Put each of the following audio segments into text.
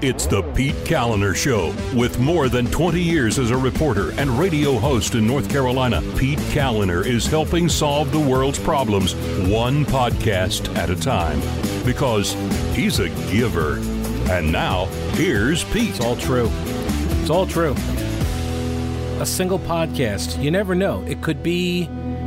It's the Pete Kaliner Show. With more than 20 years as a reporter and radio host in North Carolina, Pete Kaliner is helping solve the world's problems one podcast at a time because he's a giver. And now, here's Pete. It's all true. It's all true. A single podcast. You never know. It could be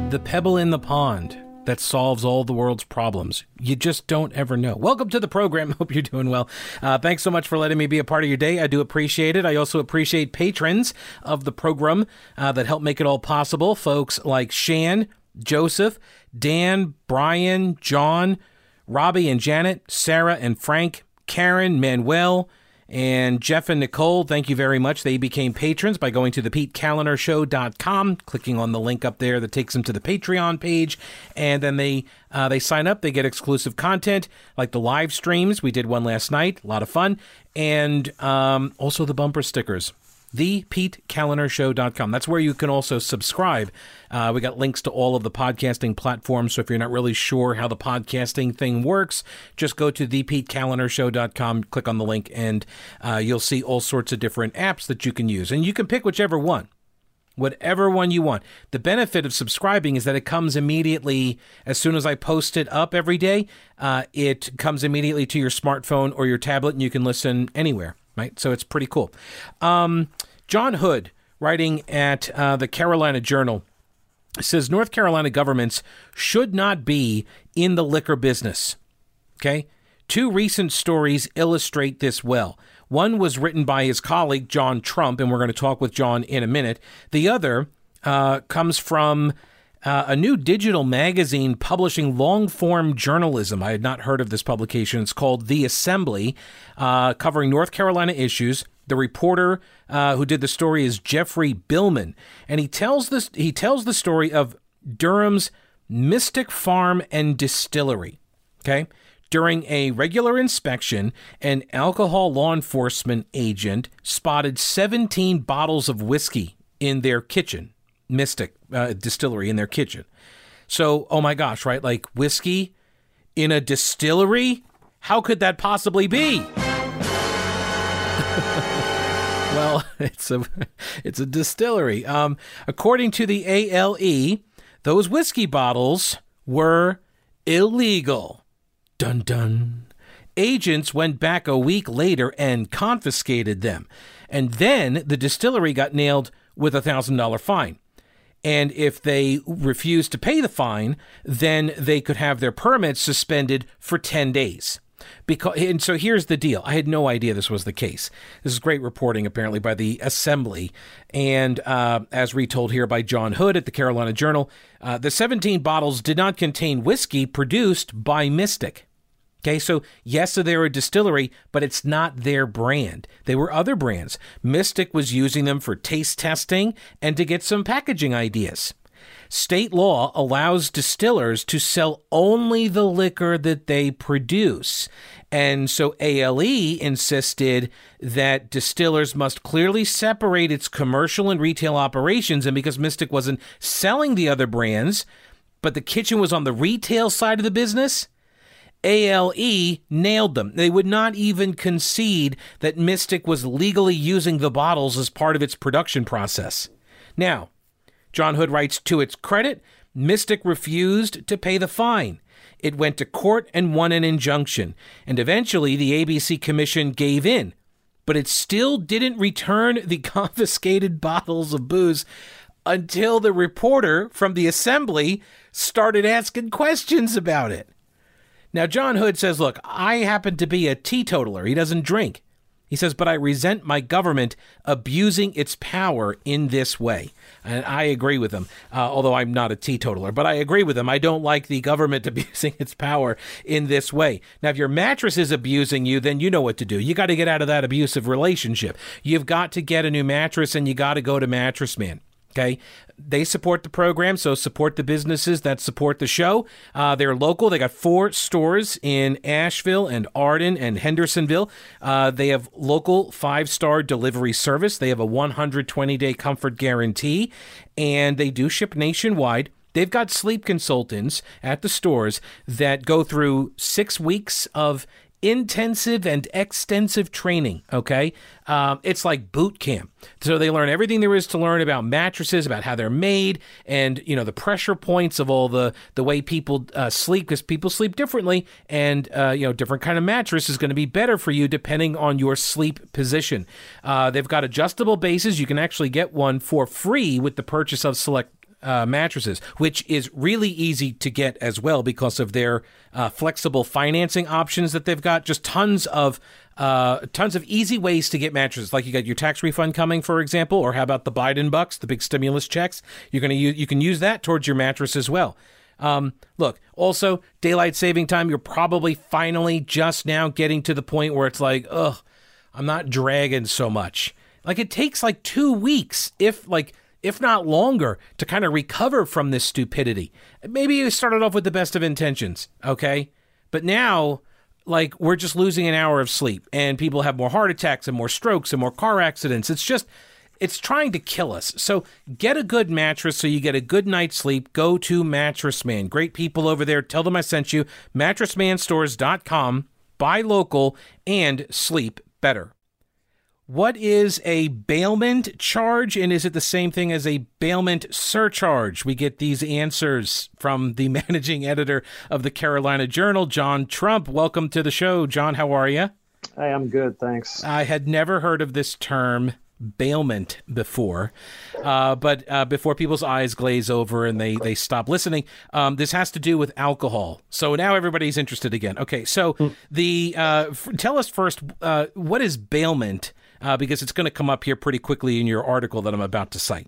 the pebble in the pond that solves all the world's problems. You just don't ever know. Welcome to the program. Hope you're doing well. Uh, thanks so much for letting me be a part of your day. I do appreciate it. I also appreciate patrons of the program uh, that help make it all possible. Folks like Shan, Joseph, Dan, Brian, John, Robbie and Janet, Sarah and Frank, Karen, Manuel, and Jeff and Nicole, thank you very much. They became patrons by going to the PeteKalinershow.com, clicking on the link up there that takes them to the Patreon page, and then they uh, they sign up. They get exclusive content like the live streams. We did one last night, a lot of fun, and um, also the bumper stickers thepetekalinershow.com. That's where you can also subscribe. Uh, we got links to all of the podcasting platforms. So if you're not really sure how the podcasting thing works, just go to thepetekalinershow.com, click on the link, and uh, you'll see all sorts of different apps that you can use. And you can pick whichever one. Whatever one you want. The benefit of subscribing is that it comes immediately as soon as I post it up every day. Uh, it comes immediately to your smartphone or your tablet, and you can listen anywhere right? So it's pretty cool. Um, John Hood, writing at uh, the Carolina Journal, says North Carolina governments should not be in the liquor business. Okay? Two recent stories illustrate this well. One was written by his colleague, John Trump, and we're going to talk with John in a minute. The other uh, comes from uh, a new digital magazine publishing long form journalism. I had not heard of this publication. It's called The Assembly, uh, covering North Carolina issues. The reporter uh, who did the story is Jeffrey Billman, and he tells this he tells the story of Durham's Mystic Farm and Distillery. Okay. During a regular inspection, an alcohol law enforcement agent spotted 17 bottles of whiskey in their kitchen Mystic uh, distillery in their kitchen. So, oh my gosh, right? Like whiskey in a distillery? How could that possibly be? well, it's a it's a distillery. Um, according to the ALE, those whiskey bottles were illegal. Dun dun. Agents went back a week later and confiscated them. And then the distillery got nailed with a $1,000 fine. And if they refuse to pay the fine, then they could have their permits suspended for 10 days. Because, and so here's the deal. I had no idea this was the case. This is great reporting, apparently, by the Assembly. And uh, as retold here by John Hood at the Carolina Journal, uh, the 17 bottles did not contain whiskey produced by Mystic. Okay, so yes, so they're a distillery, but it's not their brand. They were other brands. Mystic was using them for taste testing and to get some packaging ideas. State law allows distillers to sell only the liquor that they produce. And so ALE insisted that distillers must clearly separate its commercial and retail operations. And because Mystic wasn't selling the other brands, but the kitchen was on the retail side of the business, ALE nailed them. They would not even concede that Mystic was legally using the bottles as part of its production process. Now, John Hood writes to its credit, Mystic refused to pay the fine. It went to court and won an injunction, and eventually the ABC Commission gave in, but it still didn't return the confiscated bottles of booze until the reporter from the assembly started asking questions about it. Now, John Hood says, Look, I happen to be a teetotaler. He doesn't drink. He says, but I resent my government abusing its power in this way. And I agree with him, uh, although I'm not a teetotaler, but I agree with him. I don't like the government abusing its power in this way. Now, if your mattress is abusing you, then you know what to do. You got to get out of that abusive relationship. You've got to get a new mattress and you got to go to Mattress Man. Okay. They support the program, so support the businesses that support the show. Uh, they're local. They got four stores in Asheville and Arden and Hendersonville. Uh, they have local five star delivery service. They have a 120 day comfort guarantee, and they do ship nationwide. They've got sleep consultants at the stores that go through six weeks of intensive and extensive training. Okay, um, it's like boot camp. So they learn everything there is to learn about mattresses, about how they're made, and you know the pressure points of all the the way people uh, sleep because people sleep differently, and uh, you know different kind of mattress is going to be better for you depending on your sleep position. Uh, they've got adjustable bases. You can actually get one for free with the purchase of select uh, mattresses, which is really easy to get as well because of their uh, flexible financing options that they've got. Just tons of uh, tons of easy ways to get mattresses. Like you got your tax refund coming, for example, or how about the Biden bucks, the big stimulus checks? You're gonna use, you can use that towards your mattress as well. Um, look, also daylight saving time. You're probably finally just now getting to the point where it's like, ugh, I'm not dragging so much. Like it takes like two weeks, if like if not longer, to kind of recover from this stupidity. Maybe you started off with the best of intentions, okay? But now, like, we're just losing an hour of sleep, and people have more heart attacks and more strokes and more car accidents. It's just, it's trying to kill us. So get a good mattress so you get a good night's sleep. Go to Mattress Man. Great people over there. Tell them I sent you. MattressManStores.com. Buy local and sleep better. What is a bailment charge, and is it the same thing as a bailment surcharge? We get these answers from the managing editor of the Carolina Journal, John Trump. Welcome to the show, John. How are you? Hey, I'm good, thanks. I had never heard of this term bailment before, uh, but uh, before people's eyes glaze over and they they stop listening, um, this has to do with alcohol. So now everybody's interested again. Okay, so mm. the uh, f- tell us first uh, what is bailment uh, because it's going to come up here pretty quickly in your article that I'm about to cite.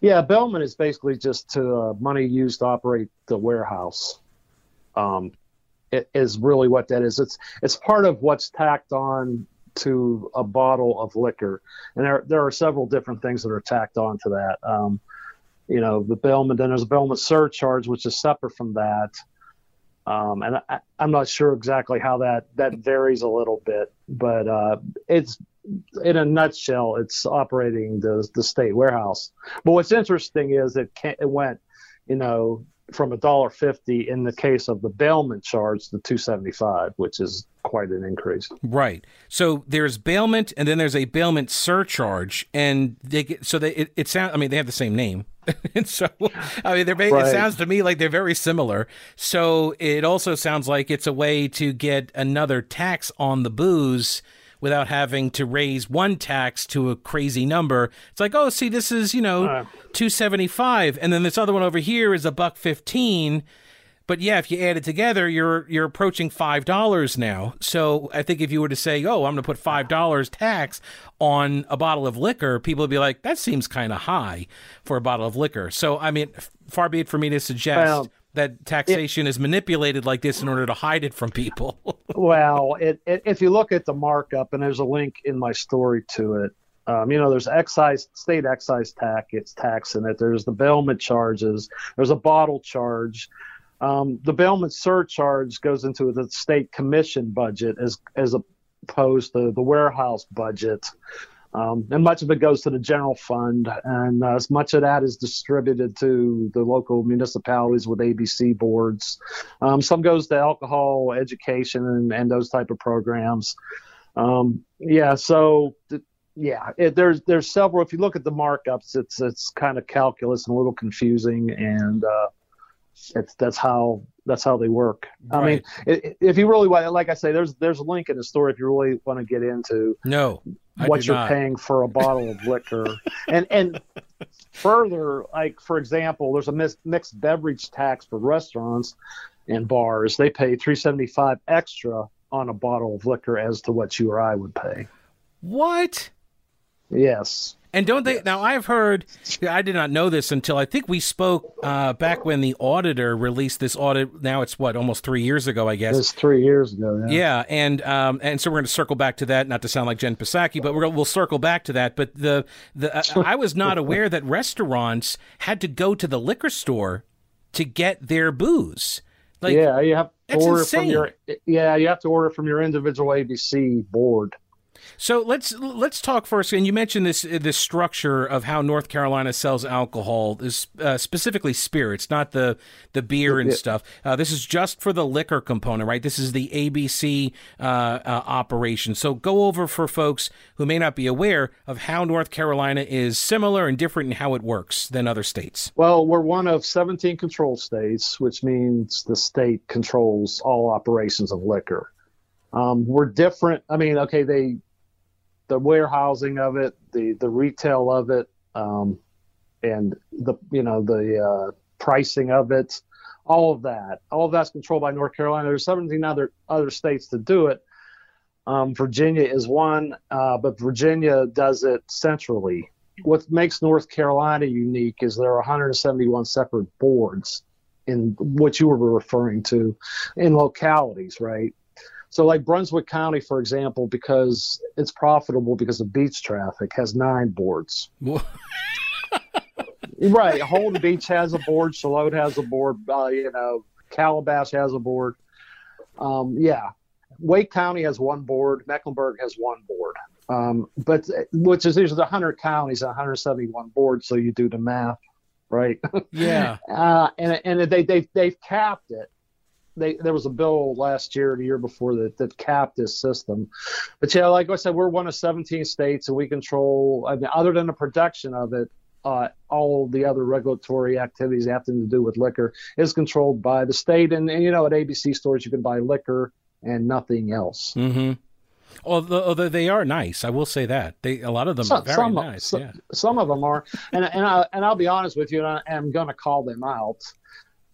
Yeah, bailment is basically just to uh, money used to operate the warehouse. Um, it is really what that is. It's it's part of what's tacked on to a bottle of liquor, and there there are several different things that are tacked on to that. Um, you know, the bailment. Then there's a bailment surcharge, which is separate from that. Um, and I, am not sure exactly how that that varies a little bit, but uh, it's in a nutshell, it's operating the the state warehouse. But what's interesting is it can, it went, you know, from a dollar fifty in the case of the bailment charge to two seventy five, which is quite an increase. Right. So there's bailment, and then there's a bailment surcharge, and they get so they it, it sounds. I mean, they have the same name. and so, I mean, they're. Right. It sounds to me like they're very similar. So it also sounds like it's a way to get another tax on the booze without having to raise one tax to a crazy number. It's like, oh, see, this is, you know, uh, 275 and then this other one over here is a buck 15. But yeah, if you add it together, you're you're approaching five dollars now. So I think if you were to say, "Oh, I'm going to put five dollars tax on a bottle of liquor," people would be like, "That seems kind of high for a bottle of liquor." So I mean, far be it for me to suggest well, that taxation it, is manipulated like this in order to hide it from people. well, it, it, if you look at the markup, and there's a link in my story to it, um, you know, there's excise, state excise tax, it's tax in it. There's the bailment charges. There's a bottle charge. Um, the bailment surcharge goes into the state commission budget as as opposed to the warehouse budget. Um, and much of it goes to the general fund, and uh, as much of that is distributed to the local municipalities with ABC boards. Um, some goes to alcohol education and, and those type of programs. Um, yeah, so th- yeah, it, there's there's several. If you look at the markups, it's it's kind of calculus and a little confusing, and uh, it's that's how that's how they work. Right. I mean, if you really want, like I say, there's there's a link in the story if you really want to get into no what you're not. paying for a bottle of liquor, and and further, like for example, there's a mixed beverage tax for restaurants and bars. They pay three seventy five extra on a bottle of liquor as to what you or I would pay. What? Yes. And don't they now? I've heard. I did not know this until I think we spoke uh, back when the auditor released this audit. Now it's what almost three years ago, I guess. It's three years ago. Yeah, yeah and um, and so we're going to circle back to that. Not to sound like Jen Psaki, but we're, we'll circle back to that. But the the uh, I was not aware that restaurants had to go to the liquor store to get their booze. Like, yeah, you have to order insane. from your yeah, you have to order from your individual ABC board. So let's let's talk first. And you mentioned this this structure of how North Carolina sells alcohol, is uh, specifically spirits, not the the beer and yeah. stuff. Uh, this is just for the liquor component, right? This is the ABC uh, uh, operation. So go over for folks who may not be aware of how North Carolina is similar and different in how it works than other states. Well, we're one of 17 control states, which means the state controls all operations of liquor. Um, we're different. I mean, okay, they the warehousing of it, the the retail of it, um, and the you know the uh, pricing of it, all of that, all of that's controlled by North Carolina. There's 17 other other states to do it. Um, Virginia is one, uh, but Virginia does it centrally. What makes North Carolina unique is there are 171 separate boards in what you were referring to in localities, right? So, like Brunswick County, for example, because it's profitable because of beach traffic, has nine boards. right. Holden Beach has a board. Shallotte has a board. Uh, you know, Calabash has a board. Um, yeah. Wake County has one board. Mecklenburg has one board. Um, but which is there's 100 counties and 171 boards, so you do the math, right? Yeah. uh, and and they they they've capped it they there was a bill last year, the year before that that capped this system. But yeah, like I said, we're one of 17 states, and we control. I mean, other than the production of it, uh, all the other regulatory activities having to do with liquor is controlled by the state. And, and you know, at ABC stores, you can buy liquor and nothing else. Mm-hmm. Although, although, they are nice, I will say that they a lot of them some, are very some, nice. Some, yeah. some of them are, and and I and I'll be honest with you, and I, am going to call them out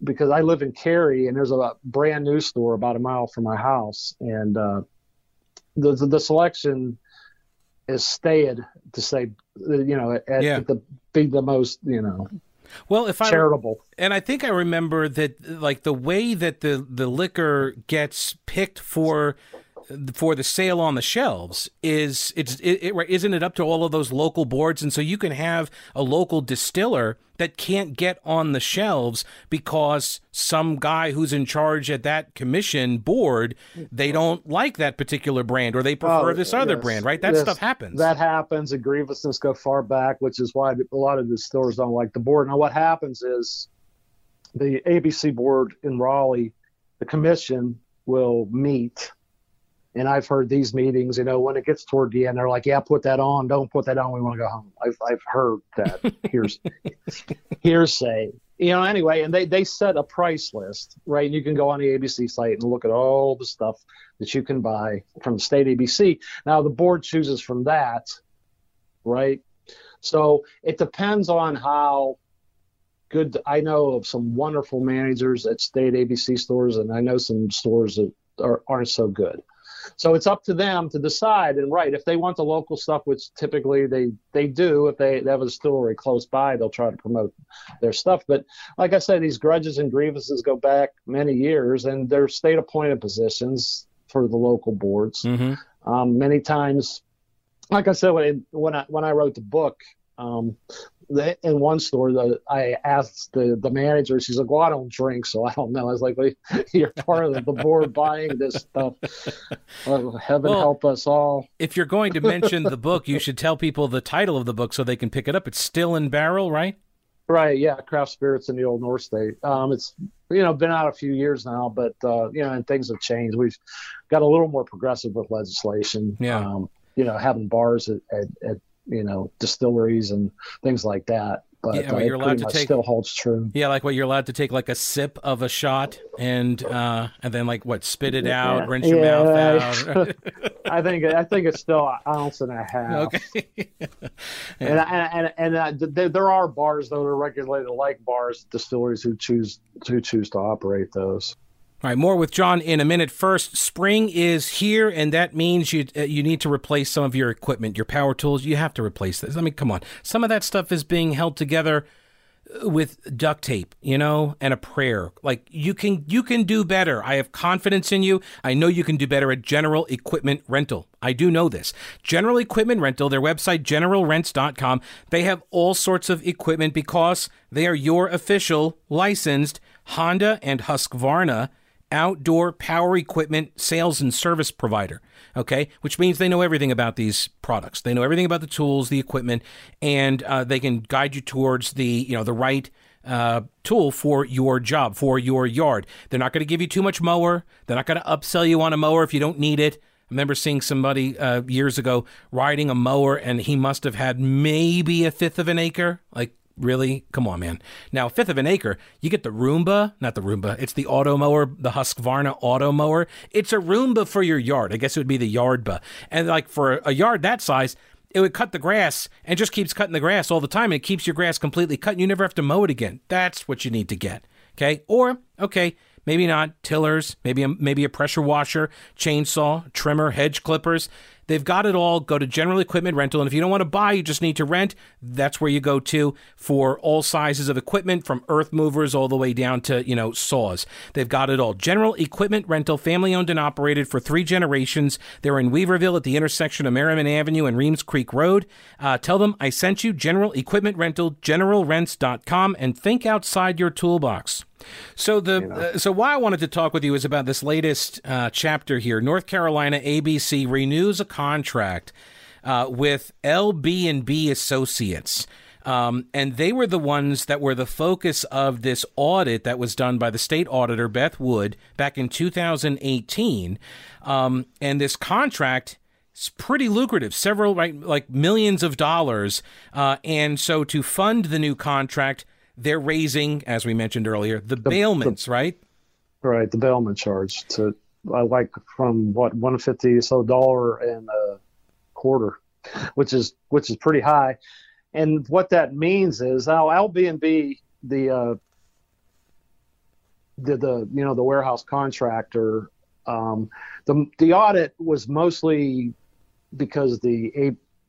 because I live in Cary and there's a brand new store about a mile from my house, and uh, the, the, the selection is stayed to say, you know, at, yeah. the be the most, you know. Well, if I charitable, and I think I remember that, like the way that the the liquor gets picked for for the sale on the shelves is it's it, it, isn't it up to all of those local boards? And so you can have a local distiller that can't get on the shelves because some guy who's in charge at that commission board they don't like that particular brand or they oh, prefer oh, this other yes, brand right? That yes, stuff happens. That happens. And grievances go far back which is why a lot of the stores don't like the board. Now what happens is the abc board in raleigh the commission will meet and I've heard these meetings, you know, when it gets toward the end, they're like, "Yeah, put that on. Don't put that on. We want to go home." I've I've heard that. Here's hearsay, you know. Anyway, and they they set a price list, right? And you can go on the ABC site and look at all the stuff that you can buy from the state ABC. Now the board chooses from that, right? So it depends on how good. I know of some wonderful managers at state ABC stores, and I know some stores that are, aren't so good. So it's up to them to decide. And right, if they want the local stuff, which typically they they do, if they, they have a distillery close by, they'll try to promote their stuff. But like I said, these grudges and grievances go back many years, and they're state appointed positions for the local boards. Mm-hmm. Um, many times, like I said, when, when I when I wrote the book. Um, in one store, the, I asked the, the manager, she's like, well, I don't drink, so I don't know. I was like, well, you're part of the board buying this stuff. Well, heaven well, help us all. If you're going to mention the book, you should tell people the title of the book so they can pick it up. It's Still in Barrel, right? Right, yeah, craft spirits in the old North State. Um, it's you know been out a few years now, but uh, you know, and things have changed. We've got a little more progressive with legislation. Yeah. Um, you know, having bars at, at, at you know distilleries and things like that. But yeah, uh, you're allowed to take still holds true. Yeah, like what you're allowed to take like a sip of a shot and uh, and then like what spit it out, yeah. rinse your yeah. mouth out. I think I think it's still an ounce and a half. Okay. and and and, and uh, there are bars though that are regulated like bars, distilleries who choose who choose to operate those. All right, more with John in a minute. First, spring is here, and that means you uh, you need to replace some of your equipment, your power tools. You have to replace this. I mean, come on, some of that stuff is being held together uh, with duct tape, you know, and a prayer. Like you can you can do better. I have confidence in you. I know you can do better at General Equipment Rental. I do know this. General Equipment Rental, their website generalrents.com, they have all sorts of equipment because they are your official licensed Honda and Husqvarna outdoor power equipment sales and service provider. Okay, which means they know everything about these products. They know everything about the tools, the equipment, and uh, they can guide you towards the you know the right uh, tool for your job, for your yard. They're not going to give you too much mower. They're not going to upsell you on a mower if you don't need it. I remember seeing somebody uh, years ago riding a mower, and he must have had maybe a fifth of an acre. Like Really? Come on, man. Now, fifth of an acre, you get the Roomba, not the Roomba, it's the auto mower, the Husqvarna auto mower. It's a Roomba for your yard. I guess it would be the Yardba. And like for a yard that size, it would cut the grass and just keeps cutting the grass all the time and it keeps your grass completely cut and you never have to mow it again. That's what you need to get. Okay? Or, okay, maybe not tillers, maybe a, maybe a pressure washer, chainsaw, trimmer, hedge clippers. They've got it all. Go to General Equipment Rental. And if you don't want to buy, you just need to rent. That's where you go to for all sizes of equipment from earth movers all the way down to, you know, saws. They've got it all. General Equipment Rental, family owned and operated for three generations. They're in Weaverville at the intersection of Merrimon Avenue and Reems Creek Road. Uh, tell them I sent you. General Equipment Rental, generalrents.com, and think outside your toolbox. So the you know. uh, so why I wanted to talk with you is about this latest uh, chapter here. North Carolina ABC renews a contract uh, with LB and B Associates. Um, and they were the ones that were the focus of this audit that was done by the state auditor Beth Wood back in 2018. Um, and this contract is pretty lucrative, several right, like millions of dollars. Uh, and so to fund the new contract, they're raising, as we mentioned earlier, the, the bailments, the, right? Right, the bailment charge to uh, like from what one fifty so dollar and a quarter, which is which is pretty high. And what that means is now LB&B, the uh, the the you know the warehouse contractor, um, the the audit was mostly because the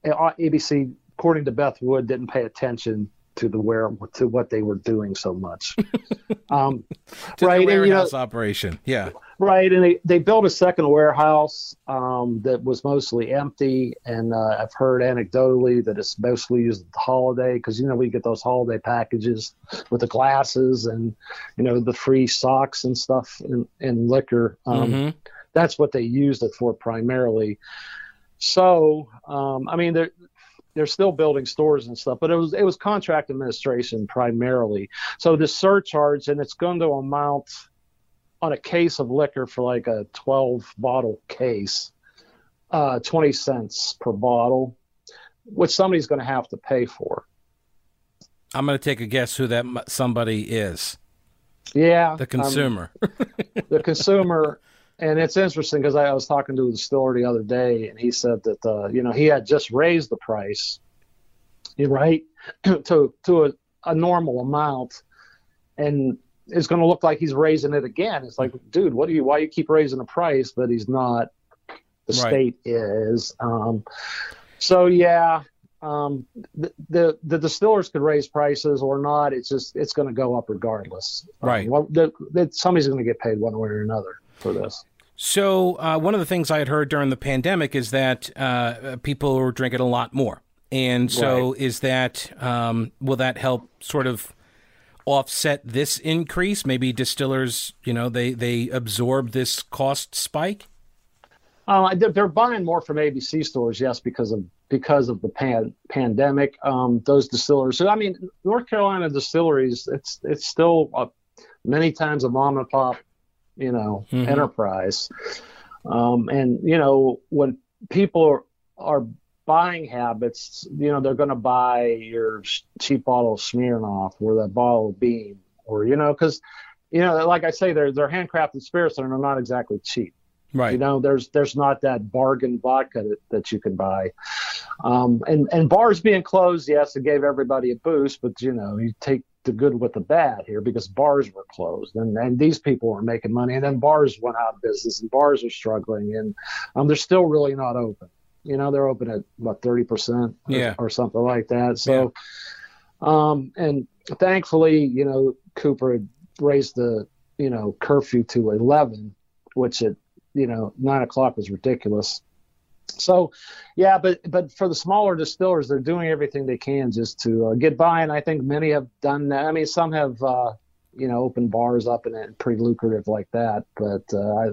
A, ABC, according to Beth Wood, didn't pay attention to the where to what they were doing so much. Um, right, and, you know, operation, yeah, right. And they, they built a second warehouse um, that was mostly empty, and uh, I've heard anecdotally that it's mostly used at the holiday because you know we get those holiday packages with the glasses and you know the free socks and stuff and, and liquor. Um, mm-hmm. That's what they used it for primarily. So, um, I mean, there, they're still building stores and stuff, but it was it was contract administration primarily. So the surcharge, and it's going to amount on a case of liquor for like a 12 bottle case, uh, 20 cents per bottle, which somebody's going to have to pay for. I'm going to take a guess who that somebody is. Yeah, the consumer. Um, the consumer and it's interesting because I, I, was talking to the distiller the other day, and he said that uh, you know he had just raised the price, right, to to a, a normal amount, and it's going to look like he's raising it again. It's like, dude, what do you? Why you keep raising the price, but he's not? The right. state is. Um, so yeah, um, the, the, the distillers could raise prices or not. It's just it's going to go up regardless. Right. Um, well, the, the, somebody's going to get paid one way or another for this. So uh, one of the things I had heard during the pandemic is that uh, people were drinking a lot more, and so right. is that um, will that help sort of offset this increase? Maybe distillers, you know, they they absorb this cost spike. Uh, they're buying more from ABC stores, yes, because of because of the pan, pandemic. Um, those distillers. So I mean, North Carolina distilleries. It's it's still a, many times a mom and pop you know, mm-hmm. enterprise. Um, and you know, when people are, are buying habits, you know, they're going to buy your cheap bottle of Smirnoff or that bottle of Beam, or you know, because you know, like I say, they're they're handcrafted spirits and they're not exactly cheap. Right. You know, there's there's not that bargain vodka that, that you can buy. Um, and and bars being closed, yes, it gave everybody a boost, but you know, you take the good with the bad here because bars were closed and, and these people were making money and then bars went out of business and bars are struggling and um, they're still really not open. You know, they're open at what thirty percent yeah. or something like that. So yeah. um and thankfully, you know, Cooper had raised the, you know, curfew to eleven, which at, you know, nine o'clock was ridiculous. So, yeah, but but for the smaller distillers, they're doing everything they can just to uh, get by, and I think many have done that. I mean, some have uh, you know open bars up and, pretty lucrative like that. But uh, I,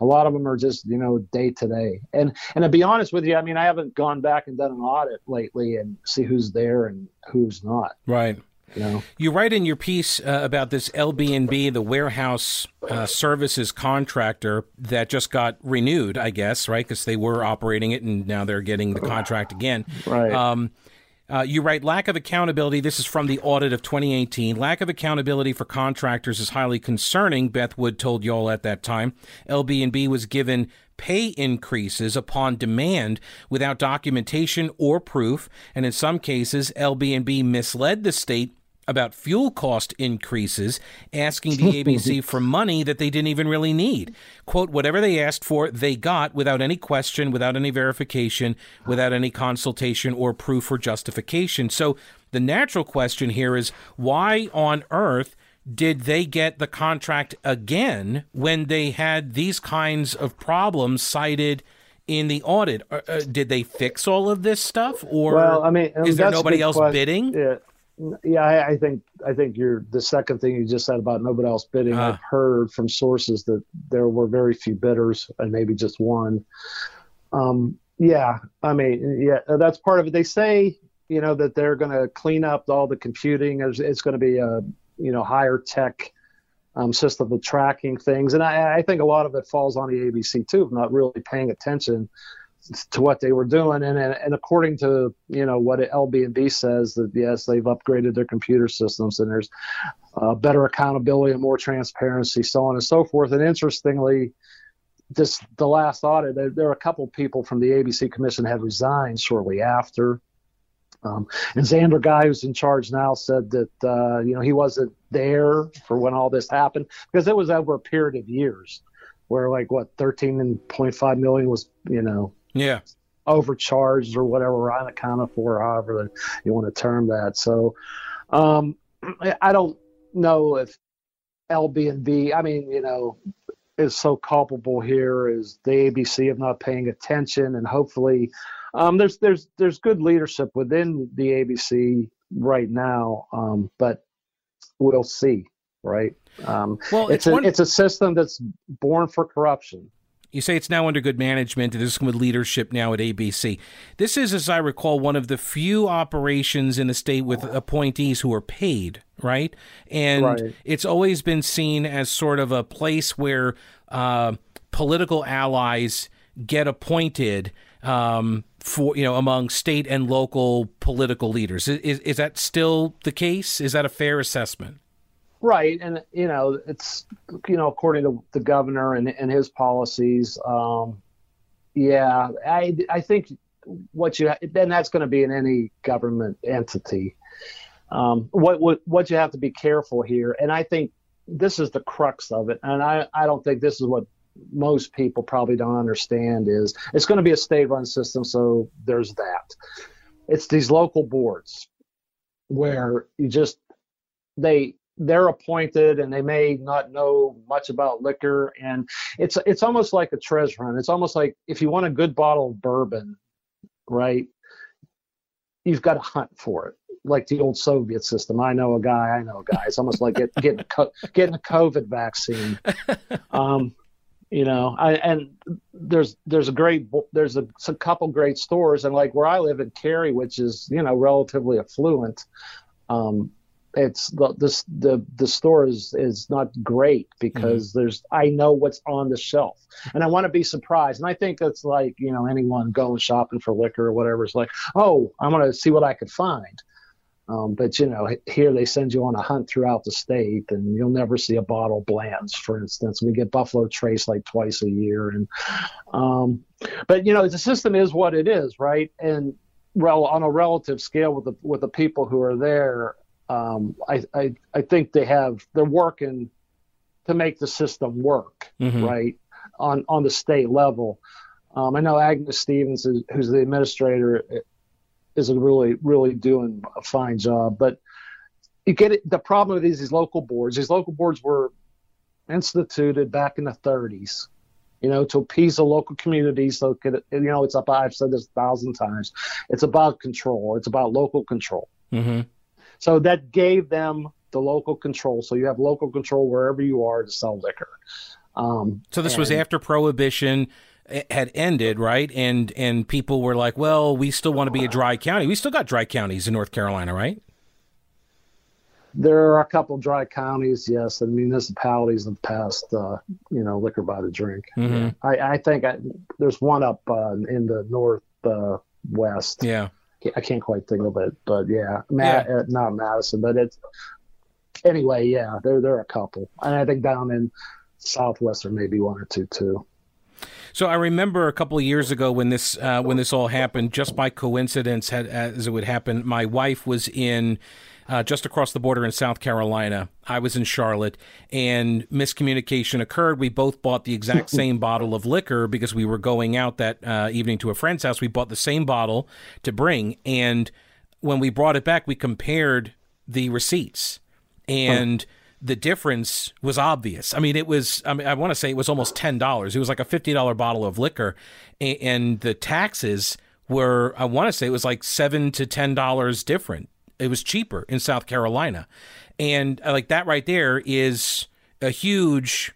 a lot of them are just you know day to day. And and to be honest with you, I mean I haven't gone back and done an audit lately and see who's there and who's not. Right. You, you write in your piece uh, about this LB&B, the warehouse uh, services contractor that just got renewed, I guess, right? Because they were operating it and now they're getting the contract again. Right. Um, uh, you write lack of accountability. This is from the audit of 2018. Lack of accountability for contractors is highly concerning. Beth Wood told y'all at that time. LB&B was given pay increases upon demand without documentation or proof, and in some cases, LB&B misled the state about fuel cost increases, asking the ABC for money that they didn't even really need. Quote, whatever they asked for, they got without any question, without any verification, without any consultation or proof or justification. So the natural question here is why on earth did they get the contract again when they had these kinds of problems cited? in the audit. Uh, uh, did they fix all of this stuff, or well, I mean, is there nobody else question. bidding? Yeah, yeah, I, I, think I think you're the second thing you just said about nobody else bidding. Uh, I've heard from sources that there were very few bidders and maybe just one. Um, yeah, I mean, yeah, that's part of it. They say you know that they're going to clean up all the computing. It's, it's going to be a you know higher tech um, system of tracking things, and I, I think a lot of it falls on the ABC too, not really paying attention to what they were doing. And, and, according to, you know, what LB&B says that yes, they've upgraded their computer systems and there's uh, better accountability and more transparency, so on and so forth. And interestingly, this the last audit, there, there were a couple people from the ABC Commission had resigned shortly after. Um, and Zander Guy, who's in charge now, said that uh, you know he wasn't there for when all this happened because it was over a period of years, where like what 13.5 million was you know yeah. Overcharged or whatever, unaccounted for, however you want to term that. So um, I don't know if LB&B, I mean, you know, is so culpable here is the ABC of not paying attention, and hopefully, um, there's there's there's good leadership within the ABC right now, um, but we'll see, right? Um, well, it's, it's a it's a system that's born for corruption. You say it's now under good management. It is with leadership now at ABC. This is, as I recall, one of the few operations in the state with appointees who are paid, right? And right. it's always been seen as sort of a place where uh, political allies get appointed um, for you know among state and local political leaders. Is, is that still the case? Is that a fair assessment? Right, and you know it's you know according to the governor and, and his policies. Um, yeah, I I think what you then that's going to be in any government entity. Um, what what what you have to be careful here, and I think this is the crux of it, and I I don't think this is what most people probably don't understand is it's going to be a state-run system, so there's that. It's these local boards where you just they they're appointed and they may not know much about liquor. And it's it's almost like a treasure hunt it's almost like if you want a good bottle of bourbon right you've got to hunt for it like the old soviet system. I know a guy i know a guy. It's almost like get, getting a getting a covid vaccine. Um you know I, and there's there's a great there's a, a couple great stores and like where i live in cary which is you know relatively affluent um, it's the the the, the store is is not great because mm-hmm. there's I know what's on the shelf. And I want to be surprised. And I think that's like you know anyone going shopping for liquor or whatever is like oh I'm gonna see what I could find. Um, but you know here they send you on a hunt throughout the state and you'll never see a bottle Blanton's for instance. We get Buffalo Trace like twice a year and um, but you know the system is what it is right? And well on a relative scale with the with the people who are there um, I, I, I think they have they're working to make the system work mm-hmm. right on on the state level. Um, I know Agnes Stevens, is, who's the administrator, is really really doing a fine job. But you get it. The problem with these these local boards. These local boards were instituted back in the 30s. You know, to appease the local community. So, you know, it's about, I've said this a thousand times. It's about control. It's about local control. Mm-hmm. So that gave them the local control. So you have local control wherever you are to sell liquor. Um, so this was after prohibition had ended, right? And and people were like, "Well, we still want to be a dry county. We still got dry counties in North Carolina, right?" There are a couple dry counties, yes, and municipalities have passed, uh, you know, liquor by the drink. Mm-hmm. I, I, think I, there's one up uh, in the northwest. uh. Yeah, I can't quite think of it, but yeah, yeah. Uh, not Madison, but it's anyway. Yeah, there there are a couple, and I think down in Southwest there may be one or two too. So I remember a couple of years ago when this uh, when this all happened, just by coincidence, had, as it would happen, my wife was in uh, just across the border in South Carolina. I was in Charlotte, and miscommunication occurred. We both bought the exact same bottle of liquor because we were going out that uh, evening to a friend's house. We bought the same bottle to bring, and when we brought it back, we compared the receipts, and. The difference was obvious. I mean, it was, I mean, I want to say it was almost $10. It was like a $50 bottle of liquor. And the taxes were, I want to say it was like 7 to $10 different it was cheaper in South Carolina. And uh, like that right there is a huge,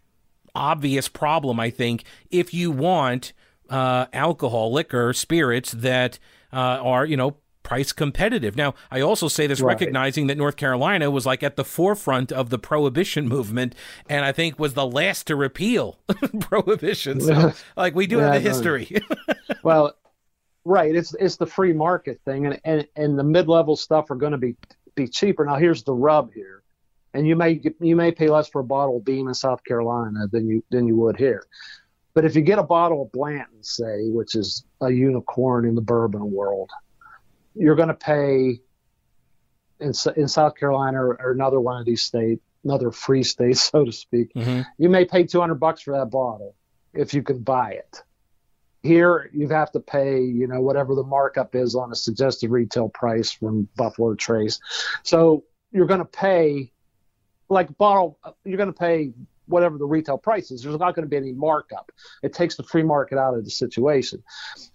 obvious problem, I think, if you want uh, alcohol, liquor, spirits that uh, are, you know, price competitive. Now, I also say this right. recognizing that North Carolina was like at the forefront of the prohibition movement and I think was the last to repeal prohibition. So, like, we do yeah, have the history. well, Right. It's it's the free market thing, and and, and the mid level stuff are going to be be cheaper. Now here's the rub here, and you may you may pay less for a bottle of Beam in South Carolina than you than you would here. But if you get a bottle of Blanton, say, which is a unicorn in the bourbon world, you're going to pay in in South Carolina or, or, another one of these states, another free state, so to speak. Mm-hmm. You may pay 200 bucks for that bottle if you can buy it. Here, you have to pay, you know, whatever the markup is on a suggested retail price from Buffalo Trace. So you're going to pay, like bottle, you're going to pay whatever the retail price is. There's not going to be any markup. It takes the free market out of the situation.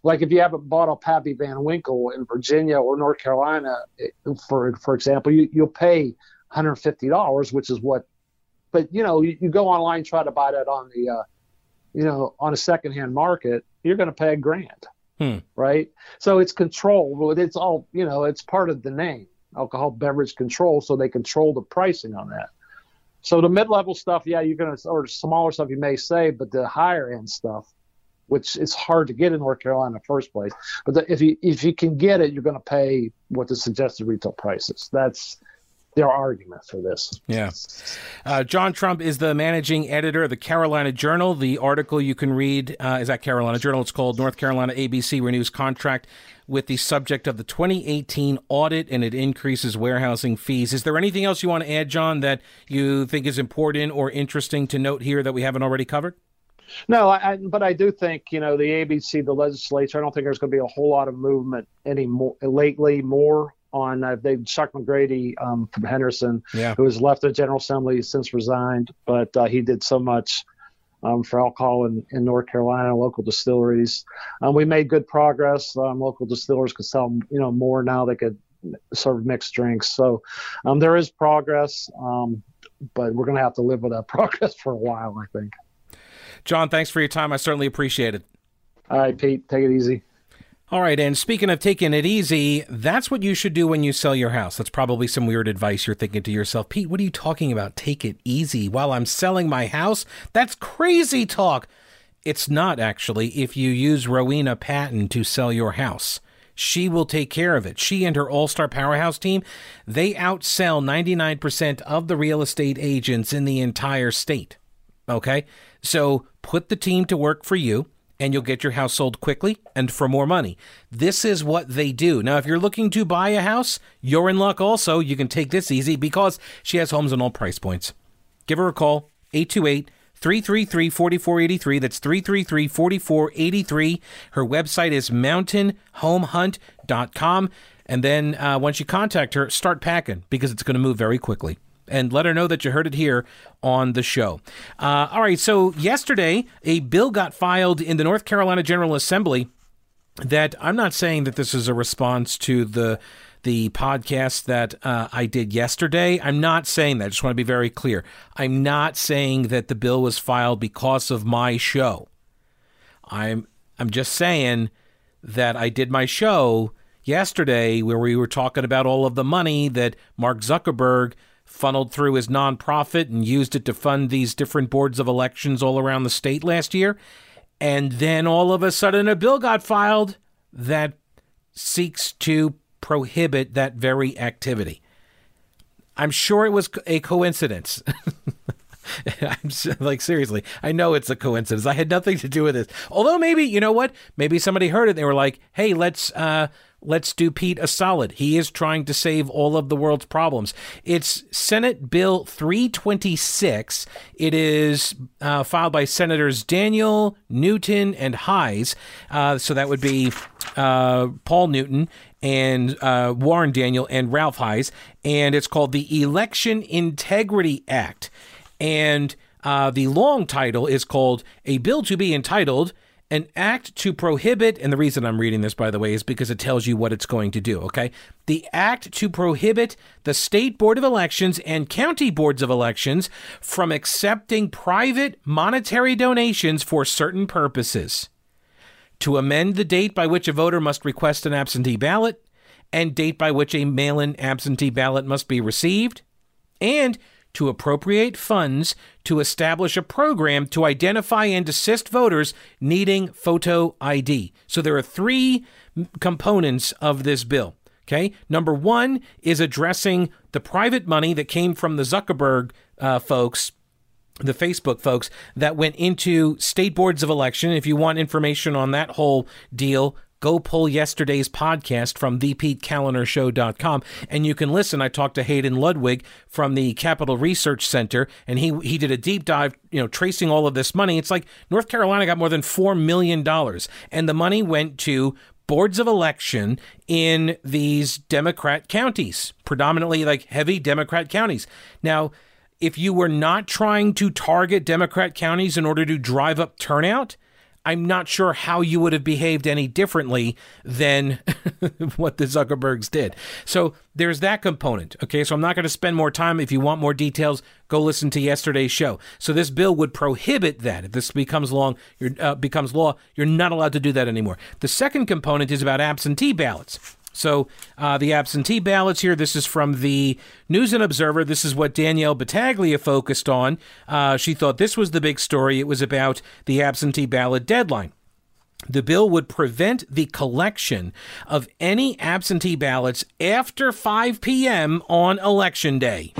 Like if you haven't bought a Pappy Van Winkle in Virginia or North Carolina, for for example, you, you'll pay $150, which is what. But you know, you, you go online, try to buy that on the, uh, you know, on a secondhand market, you're going to pay a grand, hmm. right? So it's control. It's all you know. It's part of the name, alcohol beverage control. So they control the pricing on that. So the mid-level stuff, yeah, you're to, or smaller stuff, you may say, but the higher end stuff, which is hard to get in North Carolina in the first place. But the, if you if you can get it, you're to pay what the suggested retail price is. That's their argument for this. Yeah. Uh, John Trump is the managing editor of the Carolina Journal. The article you can read uh, is at Carolina Journal. It's called North Carolina ABC Renews Contract with the subject of the 2018 audit and it increases warehousing fees. Is there anything else you want to add, John, that you think is important or interesting to note here that we haven't already covered? No, I, but I do think you know the ABC, the legislature. I don't think there's going to be a whole lot of movement anymore lately. More on uh, they Chuck McGrady um, from Henderson, yeah. who has left the General Assembly since resigned, but uh, he did so much um, for alcohol in, in North Carolina, local distilleries. Um, we made good progress. Um, local distillers could sell you know more now. They could serve mixed drinks, so um, there is progress, um, but we're going to have to live with that progress for a while, I think. John, thanks for your time. I certainly appreciate it. All right, Pete, take it easy. All right, and speaking of taking it easy, that's what you should do when you sell your house. That's probably some weird advice you're thinking to yourself. Pete, what are you talking about? Take it easy while I'm selling my house? That's crazy talk. It's not actually if you use Rowena Patton to sell your house. She will take care of it. She and her all star powerhouse team, they outsell 99% of the real estate agents in the entire state. Okay? So put the team to work for you and you'll get your house sold quickly and for more money. This is what they do. Now, if you're looking to buy a house, you're in luck also. You can take this easy because she has homes on all price points. Give her a call, 828 333 4483. That's 333 4483. Her website is mountainhomehunt.com. And then uh, once you contact her, start packing because it's going to move very quickly and let her know that you heard it here on the show. Uh, all right, so yesterday, a bill got filed in the North Carolina General Assembly that I'm not saying that this is a response to the the podcast that uh, I did yesterday. I'm not saying that. I just want to be very clear. I'm not saying that the bill was filed because of my show. I'm I'm just saying that I did my show yesterday where we were talking about all of the money that Mark Zuckerberg funneled through his nonprofit and used it to fund these different boards of elections all around the state last year. And then all of a sudden, a bill got filed that seeks to prohibit that very activity. I'm sure it was a coincidence. I'm like seriously, I know it's a coincidence. I had nothing to do with this. Although maybe you know what? Maybe somebody heard it. and They were like, "Hey, let's uh, let's do Pete a solid. He is trying to save all of the world's problems." It's Senate Bill 326. It is uh, filed by Senators Daniel, Newton, and Hise. Uh, so that would be uh, Paul Newton and uh, Warren Daniel and Ralph Hise, and it's called the Election Integrity Act. And uh, the long title is called A Bill to Be Entitled An Act to Prohibit, and the reason I'm reading this, by the way, is because it tells you what it's going to do, okay? The Act to Prohibit the State Board of Elections and County Boards of Elections from accepting private monetary donations for certain purposes. To amend the date by which a voter must request an absentee ballot and date by which a mail in absentee ballot must be received. And to appropriate funds to establish a program to identify and assist voters needing photo ID. So there are three components of this bill. Okay. Number one is addressing the private money that came from the Zuckerberg uh, folks the Facebook folks that went into state boards of election. If you want information on that whole deal, go pull yesterday's podcast from thepetekalinershow.com and you can listen. I talked to Hayden Ludwig from the Capital Research Center and he he did a deep dive, you know, tracing all of this money. It's like North Carolina got more than 4 million dollars and the money went to boards of election in these Democrat counties, predominantly like heavy Democrat counties. Now, if you were not trying to target Democrat counties in order to drive up turnout, I'm not sure how you would have behaved any differently than what the Zuckerbergs did. So there's that component. Okay, so I'm not going to spend more time. If you want more details, go listen to yesterday's show. So this bill would prohibit that. If this becomes long, uh, becomes law, you're not allowed to do that anymore. The second component is about absentee ballots. So uh, the absentee ballots here. This is from the News and Observer. This is what Danielle Battaglia focused on. Uh, she thought this was the big story. It was about the absentee ballot deadline. The bill would prevent the collection of any absentee ballots after 5 p.m. on election day.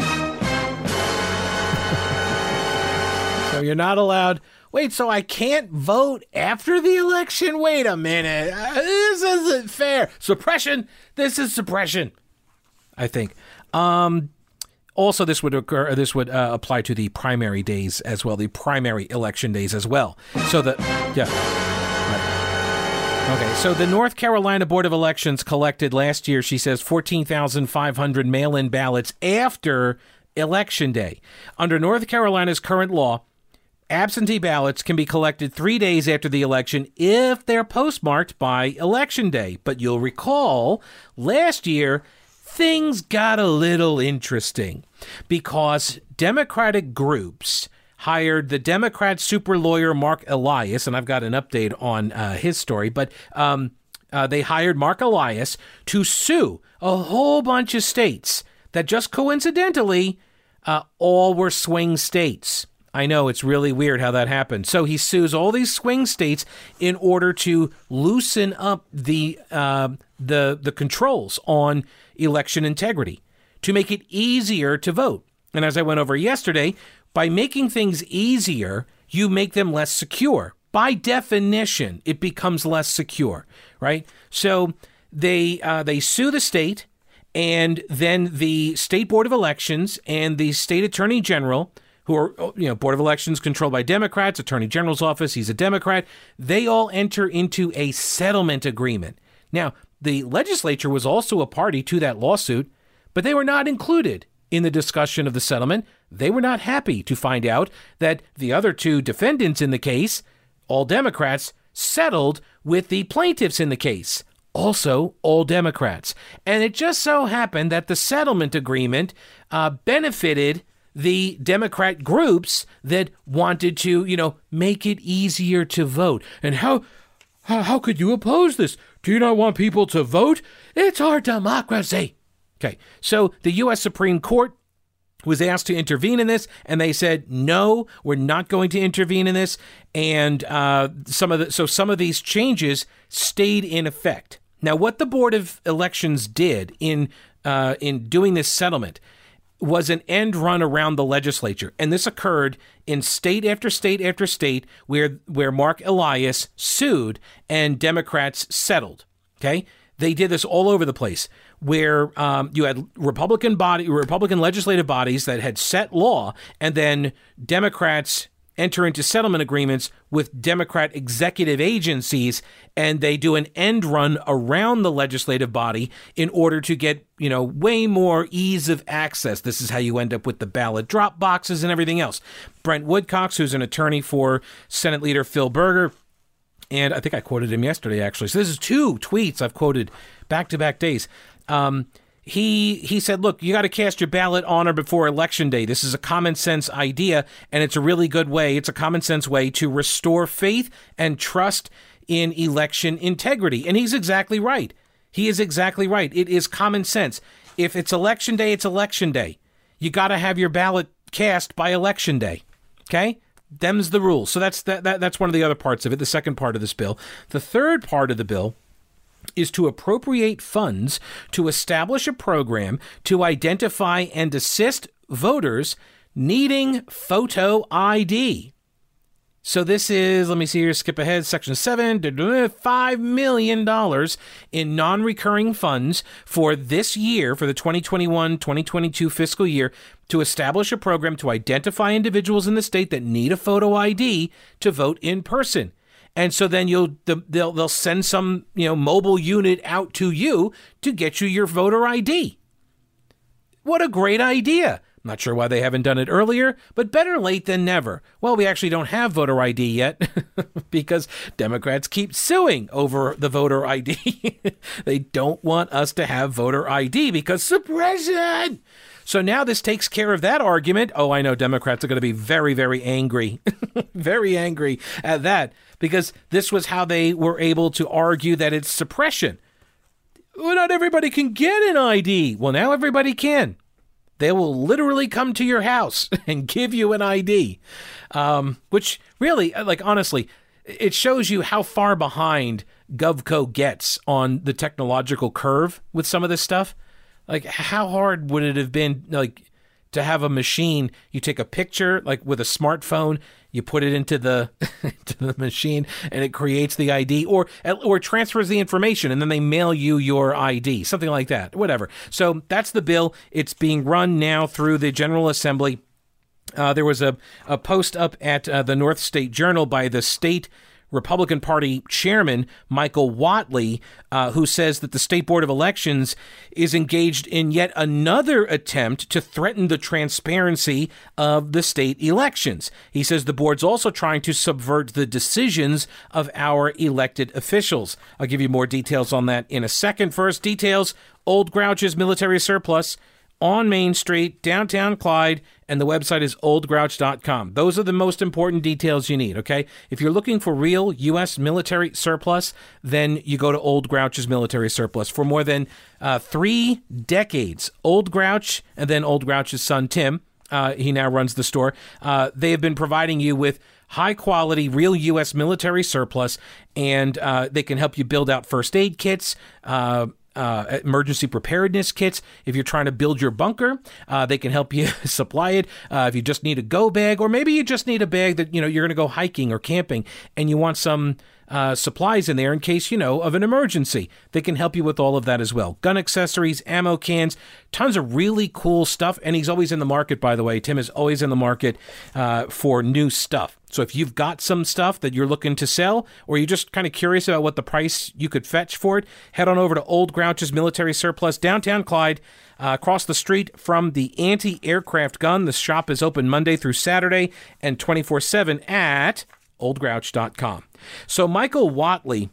so you're not allowed Wait, so I can't vote after the election? Wait a minute. Uh, this isn't fair. Suppression. This is suppression. I think. Um, also, this would occur. This would uh, apply to the primary days as well, the primary election days as well. So the yeah. Okay, so the North Carolina Board of Elections collected last year, she says, 14,500 mail in ballots after Election Day. Under North Carolina's current law, Absentee ballots can be collected three days after the election if they're postmarked by Election Day. But you'll recall last year, things got a little interesting because Democratic groups hired the Democrat super lawyer Mark Elias, and I've got an update on uh, his story, but um, uh, they hired Mark Elias to sue a whole bunch of states that just coincidentally uh, all were swing states. I know it's really weird how that happened. So he sues all these swing states in order to loosen up the uh, the the controls on election integrity to make it easier to vote. And as I went over yesterday, by making things easier, you make them less secure. By definition, it becomes less secure, right? So they uh, they sue the state, and then the state board of elections and the state attorney general who are, oh, you know, Board of Elections controlled by Democrats, Attorney General's office, he's a Democrat. They all enter into a settlement agreement. Now, the legislature was also a party to that lawsuit, but they were not included in the discussion of the settlement. They were not happy to find out that the other two defendants in the case, all Democrats, settled with the plaintiffs in the case, also all Democrats. And it just so happened that the settlement agreement uh, benefited the Democrat groups that wanted to, you know, make it easier to vote. And how how could you oppose this? Do you not want people to vote? It's our democracy. Okay, so the U.S. Supreme Court was asked to intervene in this, and they said no, we're not going to intervene in this. And uh, some of the so some of these changes stayed in effect. Now, what the Board of Elections did in uh, in doing this settlement was an end run around the legislature, and this occurred in state after state after state where where Mark Elias sued and Democrats settled. Okay, they did this all over the place where um, you had Republican body, Republican legislative bodies that had set law, and then Democrats enter into settlement agreements with Democrat executive agencies, and they do an end run around the legislative body in order to get you know way more ease of access. This is how you end up with the ballot drop boxes and everything else. Brent Woodcox, who's an attorney for Senate Leader Phil Berger. And I think I quoted him yesterday, actually. So this is two tweets I've quoted back to back days. Um, he he said, "Look, you got to cast your ballot on or before election day. This is a common sense idea, and it's a really good way. It's a common sense way to restore faith and trust in election integrity." And he's exactly right. He is exactly right. It is common sense. If it's election day, it's election day. You got to have your ballot cast by election day. Okay? Them's the rules. So that's that, that that's one of the other parts of it, the second part of this bill. The third part of the bill is to appropriate funds to establish a program to identify and assist voters needing photo ID. So this is, let me see here, skip ahead, section 7, $5 million in non-recurring funds for this year, for the 2021-2022 fiscal year, to establish a program to identify individuals in the state that need a photo ID to vote in person and so then you'll they'll they'll send some you know mobile unit out to you to get you your voter ID. What a great idea! Not sure why they haven't done it earlier, but better late than never. Well, we actually don't have voter ID yet because Democrats keep suing over the voter ID. they don't want us to have voter ID because suppression. So now this takes care of that argument. Oh, I know Democrats are going to be very, very angry, very angry at that because this was how they were able to argue that it's suppression. Well, not everybody can get an ID. Well, now everybody can. They will literally come to your house and give you an ID, um, which really, uh, like, honestly, it shows you how far behind GovCo gets on the technological curve with some of this stuff. Like, how hard would it have been, like, to have a machine? You take a picture, like with a smartphone, you put it into the into the machine, and it creates the ID, or or transfers the information, and then they mail you your ID, something like that. Whatever. So that's the bill. It's being run now through the General Assembly. Uh, there was a, a post up at uh, the North State Journal by the state Republican Party chairman Michael Whatley, uh, who says that the State Board of Elections is engaged in yet another attempt to threaten the transparency of the state elections. He says the board's also trying to subvert the decisions of our elected officials. I'll give you more details on that in a second. First, details Old Grouch's military surplus on Main Street, downtown Clyde, and the website is oldgrouch.com. Those are the most important details you need, okay? If you're looking for real U.S. military surplus, then you go to Old Grouch's military surplus. For more than uh, three decades, Old Grouch and then Old Grouch's son, Tim, uh, he now runs the store, uh, they have been providing you with high quality, real U.S. military surplus, and uh, they can help you build out first aid kits. Uh, emergency preparedness kits. If you're trying to build your bunker, uh, they can help you supply it. Uh, if you just need a go bag, or maybe you just need a bag that you know you're going to go hiking or camping, and you want some uh, supplies in there in case you know of an emergency. They can help you with all of that as well. Gun accessories, ammo cans, tons of really cool stuff. And he's always in the market, by the way. Tim is always in the market uh, for new stuff. So if you've got some stuff that you're looking to sell, or you're just kind of curious about what the price you could fetch for it, head on over to Old Grouch's Military Surplus, downtown Clyde, uh, across the street from the anti aircraft gun. The shop is open Monday through Saturday and 24 7 at oldgrouch.com. So Michael Whatley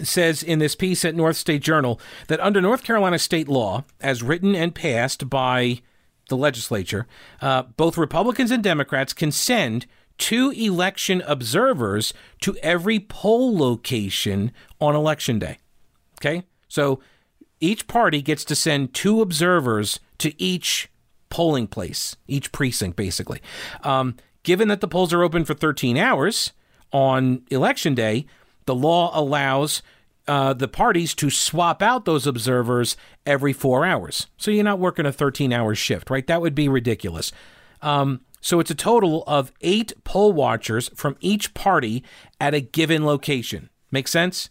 says in this piece at North State Journal that under North Carolina state law, as written and passed by the legislature, uh, both Republicans and Democrats can send two election observers to every poll location on election day. Okay? So each party gets to send two observers to each polling place, each precinct, basically. Um, given that the polls are open for 13 hours on election day, the law allows uh, the parties to swap out those observers every four hours. So you're not working a 13 hour shift, right? That would be ridiculous. Um, so it's a total of eight poll watchers from each party at a given location. Make sense?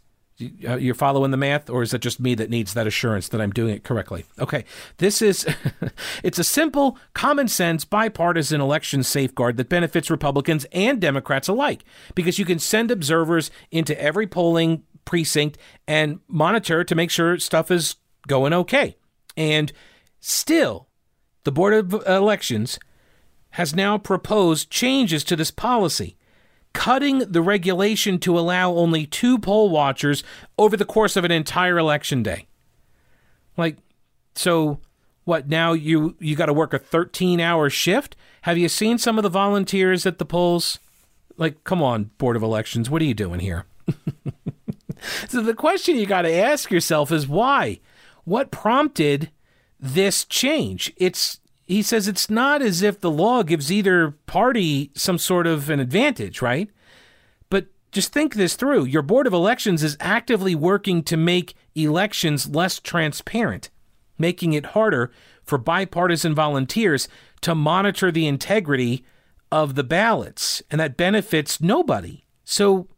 Uh, you're following the math, or is it just me that needs that assurance that I'm doing it correctly? Okay, this is it's a simple, common sense, bipartisan election safeguard that benefits Republicans and Democrats alike because you can send observers into every polling precinct and monitor to make sure stuff is going okay. And still, the Board of Elections has now proposed changes to this policy, cutting the regulation to allow only two poll watchers over the course of an entire election day. Like, so what now you you got to work a 13 hour shift? Have you seen some of the volunteers at the polls? Like come on board of elections what are you doing here? So the question you got to ask yourself is why? What prompted this change? It's he says it's not as if the law gives either party some sort of an advantage, right? But just think this through. Your Board of Elections is actively working to make elections less transparent, making it harder for bipartisan volunteers to monitor the integrity of the ballots, and that benefits nobody. So,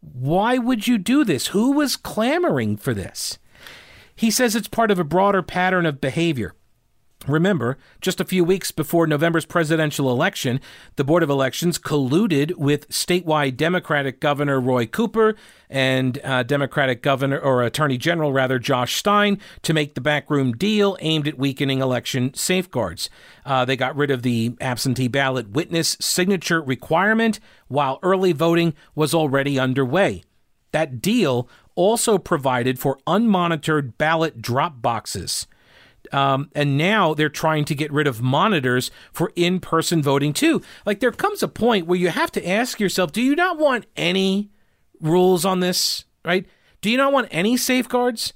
why would you do this? Who was clamoring for this? He says it's part of a broader pattern of behavior. Remember, just a few weeks before November's presidential election, the Board of Elections colluded with statewide Democratic Governor Roy Cooper and uh, Democratic Governor or Attorney General rather Josh Stein to make the backroom deal aimed at weakening election safeguards. Uh, they got rid of the absentee ballot witness signature requirement while early voting was already underway. That deal also provided for unmonitored ballot drop boxes. Um, and now they're trying to get rid of monitors for in person voting too. Like there comes a point where you have to ask yourself do you not want any rules on this, right? Do you not want any safeguards?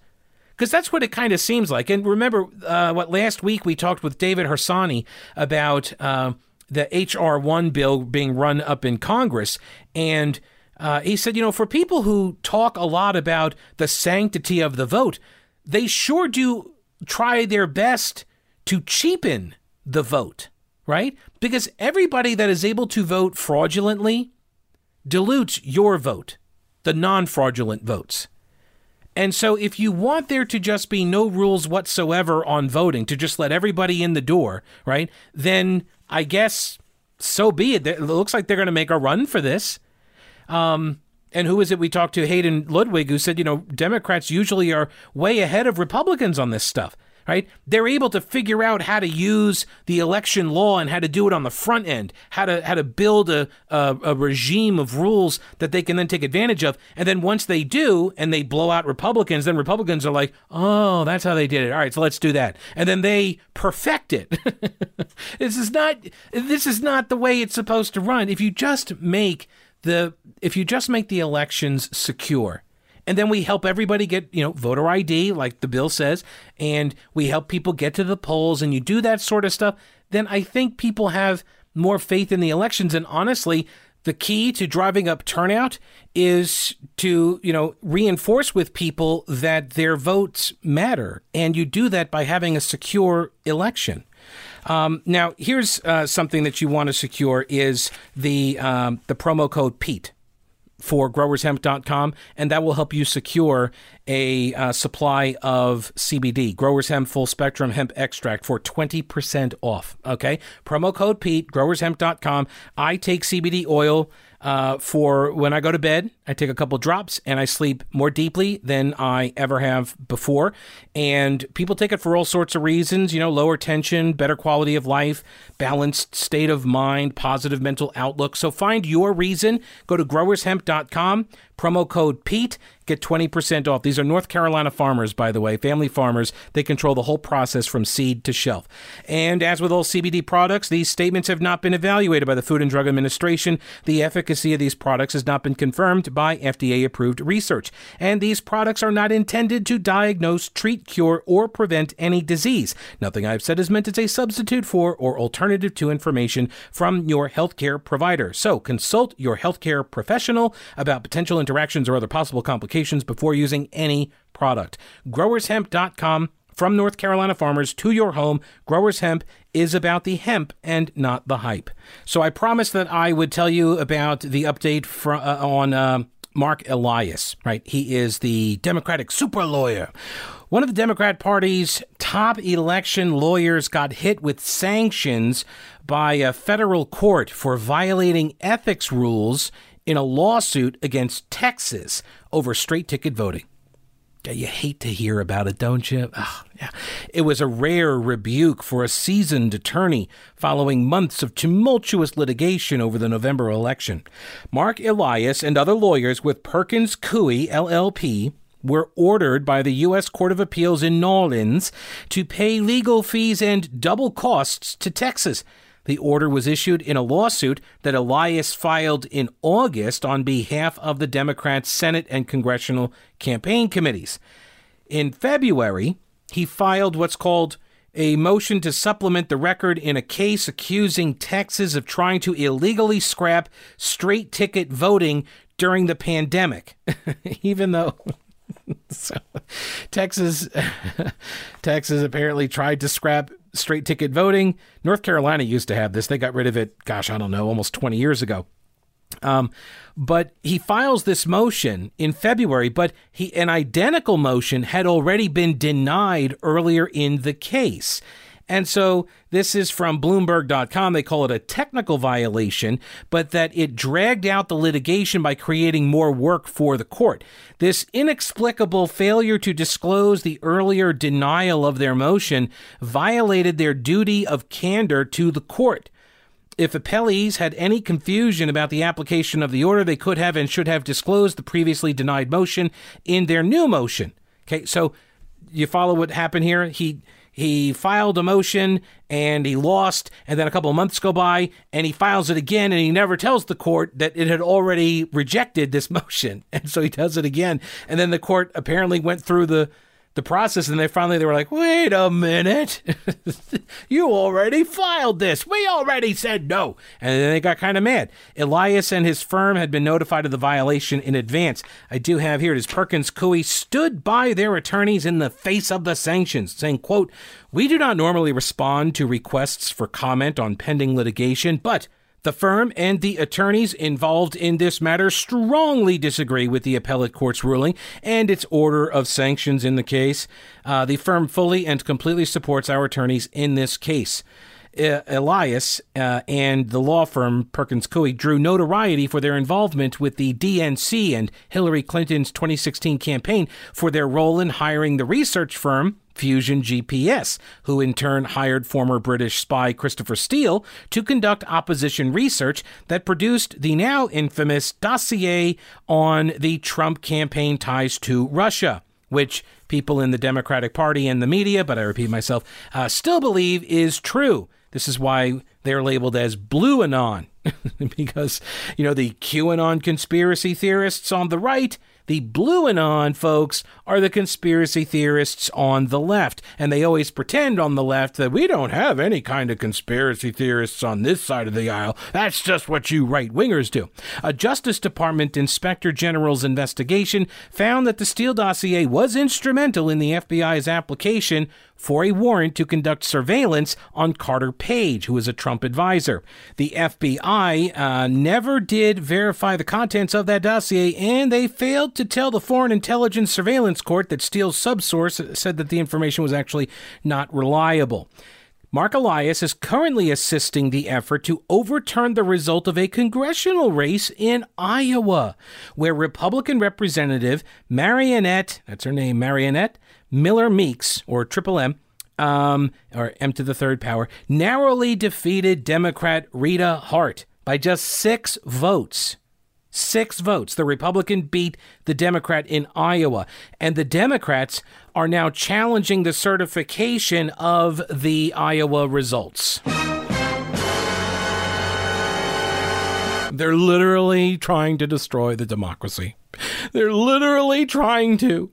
Because that's what it kind of seems like. And remember, uh, what last week we talked with David Harsanyi about uh, the HR 1 bill being run up in Congress. And uh, he said, you know, for people who talk a lot about the sanctity of the vote, they sure do try their best to cheapen the vote, right? Because everybody that is able to vote fraudulently dilutes your vote, the non fraudulent votes. And so, if you want there to just be no rules whatsoever on voting, to just let everybody in the door, right, then I guess so be it. It looks like they're going to make a run for this. Um, and who is it we talked to? Hayden Ludwig, who said, you know, Democrats usually are way ahead of Republicans on this stuff, right? They're able to figure out how to use the election law and how to do it on the front end, how to how to build a, a, a regime of rules that they can then take advantage of. And then once they do and they blow out Republicans, then Republicans are like, oh, that's how they did it. All right, so let's do that. And then they perfect it. this is not this is not the way it's supposed to run. If you just make the if you just make the elections secure and then we help everybody get you know voter id like the bill says and we help people get to the polls and you do that sort of stuff then i think people have more faith in the elections. And honestly the key to driving up turnout is to you know reinforce with people that their votes matter. And you do that by having a secure election um, now, here's uh, something that you want to secure is the um, the promo code Pete for growershemp.com, and that will help you secure a uh, supply of CBD, Growers Hemp Full Spectrum Hemp Extract for 20% off. Okay. Promo code Pete, growershemp.com. I take CBD oil uh, for when I go to bed. I take a couple drops and I sleep more deeply than I ever have before. And people take it for all sorts of reasons, you know, lower tension, better quality of life, balanced state of mind, positive mental outlook. So find your reason. Go to growershemp.com Promo code Pete, get 20% off. These are North Carolina farmers, by the way, family farmers. They control the whole process from seed to shelf. And as with all CBD products, these statements have not been evaluated by the Food and Drug Administration. The efficacy of these products has not been confirmed by FDA approved research. And these products are not intended to diagnose, treat, cure, or prevent any disease. Nothing I've said is meant as a substitute for or alternative to information from your healthcare provider. So consult your healthcare professional about potential interactions or other possible complications before using any product. GrowersHemp.com from North Carolina farmers to your home. Growers Hemp is about the hemp and not the hype. So I promised that I would tell you about the update fr- uh, on uh, Mark Elias, right? He is the Democratic super lawyer. One of the Democrat Party's top election lawyers got hit with sanctions by a federal court for violating ethics rules in a lawsuit against Texas over straight ticket voting. You hate to hear about it, don't you? Oh, yeah. It was a rare rebuke for a seasoned attorney following months of tumultuous litigation over the November election. Mark Elias and other lawyers with Perkins Coie LLP were ordered by the U.S. Court of Appeals in New Orleans to pay legal fees and double costs to Texas the order was issued in a lawsuit that Elias filed in August on behalf of the Democrats' Senate and congressional campaign committees. In February, he filed what's called a motion to supplement the record in a case accusing Texas of trying to illegally scrap straight ticket voting during the pandemic, even though so, Texas Texas apparently tried to scrap straight ticket voting. North Carolina used to have this. They got rid of it, gosh, I don't know, almost 20 years ago. Um, but he files this motion in February, but he an identical motion had already been denied earlier in the case. And so this is from Bloomberg.com. They call it a technical violation, but that it dragged out the litigation by creating more work for the court. This inexplicable failure to disclose the earlier denial of their motion violated their duty of candor to the court. If appellees had any confusion about the application of the order, they could have and should have disclosed the previously denied motion in their new motion. Okay, so you follow what happened here? He he filed a motion and he lost, and then a couple of months go by and he files it again and he never tells the court that it had already rejected this motion. And so he does it again. And then the court apparently went through the the process and they finally they were like wait a minute. You already filed this. We already said no. And then they got kind of mad. Elias and his firm had been notified of the violation in advance. I do have here it is perkins coie stood by their attorneys in the face of the sanctions saying quote we do not normally respond to requests for comment on pending litigation but the firm and the attorneys involved in this matter strongly disagree with the appellate court's ruling and its order of sanctions in the case. Uh, the firm fully and completely supports our attorneys in this case. Elias uh, and the law firm Perkins Coie drew notoriety for their involvement with the DNC and Hillary Clinton's 2016 campaign for their role in hiring the research firm Fusion GPS, who in turn hired former British spy Christopher Steele to conduct opposition research that produced the now infamous dossier on the Trump campaign ties to Russia, which people in the Democratic Party and the media, but I repeat myself, uh, still believe is true. This is why they're labeled as Blue Anon, because, you know, the QAnon conspiracy theorists on the right the blue anon folks are the conspiracy theorists on the left, and they always pretend on the left that we don't have any kind of conspiracy theorists on this side of the aisle. That's just what you right wingers do. A Justice Department Inspector General's investigation found that the Steele dossier was instrumental in the FBI's application for a warrant to conduct surveillance on Carter Page, who is a Trump advisor. The FBI uh, never did verify the contents of that dossier, and they failed to tell the Foreign Intelligence Surveillance Court that Steele's subsource said that the information was actually not reliable. Mark Elias is currently assisting the effort to overturn the result of a congressional race in Iowa, where Republican Representative Mariannette, that's her name, Mariannette Miller Meeks, or Triple M, um, or M to the third power, narrowly defeated Democrat Rita Hart by just six votes. Six votes. The Republican beat the Democrat in Iowa. And the Democrats are now challenging the certification of the Iowa results. They're literally trying to destroy the democracy. They're literally trying to.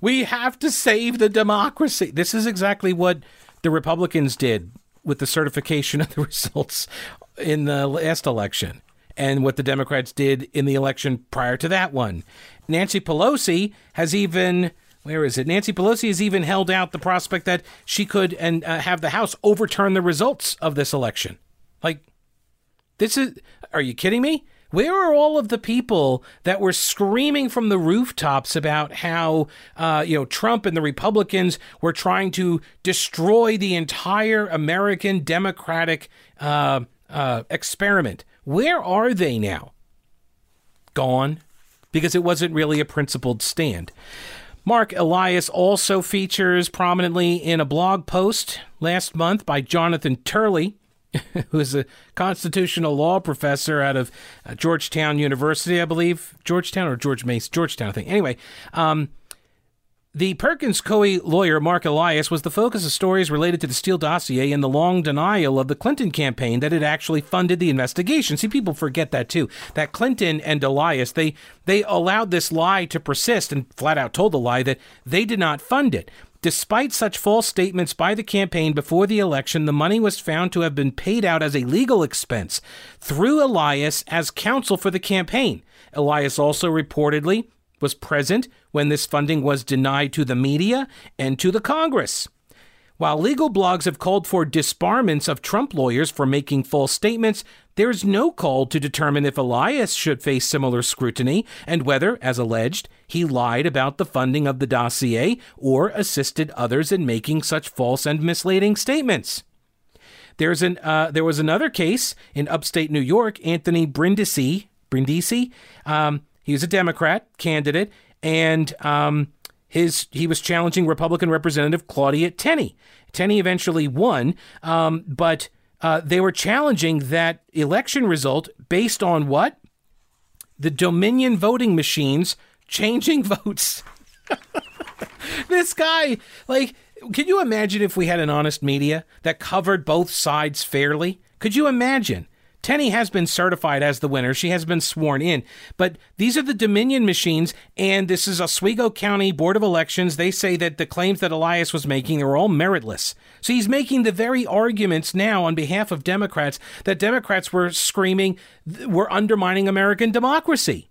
We have to save the democracy. This is exactly what the Republicans did with the certification of the results in the last election and what the Democrats did in the election prior to that one. Nancy Pelosi has even where is it? Nancy Pelosi has even held out the prospect that she could and uh, have the House overturn the results of this election. Like this is are you kidding me? Where are all of the people that were screaming from the rooftops about how uh, you know Trump and the Republicans were trying to destroy the entire American democratic uh, uh, experiment? Where are they now? Gone, because it wasn't really a principled stand. Mark Elias also features prominently in a blog post last month by Jonathan Turley who is a constitutional law professor out of uh, Georgetown University, I believe. Georgetown or George Mason? Georgetown, I think. Anyway, um, the Perkins Coie lawyer Mark Elias was the focus of stories related to the Steele dossier and the long denial of the Clinton campaign that it actually funded the investigation. See, people forget that too. That Clinton and Elias they they allowed this lie to persist and flat out told the lie that they did not fund it. Despite such false statements by the campaign before the election, the money was found to have been paid out as a legal expense through Elias as counsel for the campaign. Elias also reportedly was present when this funding was denied to the media and to the Congress. While legal blogs have called for disbarments of Trump lawyers for making false statements, there is no call to determine if Elias should face similar scrutiny and whether, as alleged, he lied about the funding of the dossier or assisted others in making such false and misleading statements. There's an uh, there was another case in upstate New York. Anthony Brindisi, Brindisi, um, he was a Democrat candidate, and um, his he was challenging Republican Representative Claudia Tenney. Tenney eventually won, um, but uh, they were challenging that election result based on what? The Dominion voting machines changing votes. this guy, like, can you imagine if we had an honest media that covered both sides fairly? Could you imagine? Tenney has been certified as the winner. She has been sworn in. But these are the Dominion machines, and this is Oswego County Board of Elections. They say that the claims that Elias was making are all meritless. So he's making the very arguments now on behalf of Democrats that Democrats were screaming were undermining American democracy.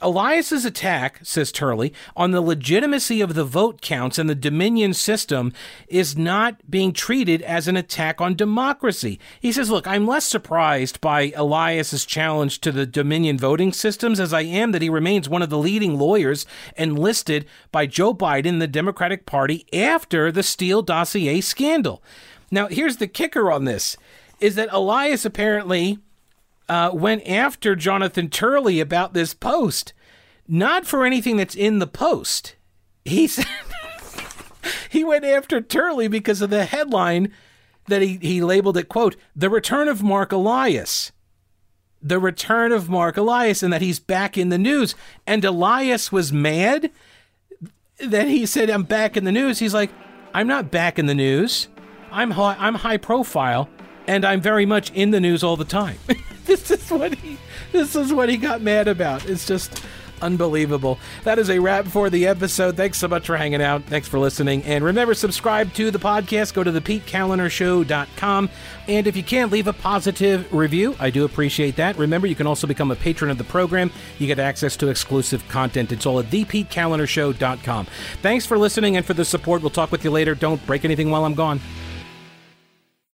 Elias's attack, says Turley, on the legitimacy of the vote counts and the Dominion system is not being treated as an attack on democracy. He says, Look, I'm less surprised by Elias's challenge to the Dominion voting systems as I am that he remains one of the leading lawyers enlisted by Joe Biden, the Democratic Party, after the Steele dossier scandal. Now, here's the kicker on this is that Elias apparently uh, went after Jonathan Turley about this post, not for anything that's in the post. He said he went after Turley because of the headline that he, he labeled it, quote, The Return of Mark Elias. The return of Mark Elias, and that he's back in the news. And Elias was mad that he said, I'm back in the news. He's like, I'm not back in the news. I'm high, I'm high profile, and I'm very much in the news all the time. this is what he this is what he got mad about. It's just unbelievable. That is a wrap for the episode. Thanks so much for hanging out. Thanks for listening. And remember, subscribe to the podcast. Go to the PeteKaliner And if you can, leave a positive review. I do appreciate that. Remember, you can also become a patron of the program. You get access to exclusive content. It's all at thepetekalinershow.com. Thanks for listening and for the support. We'll talk with you later. Don't break anything while I'm gone.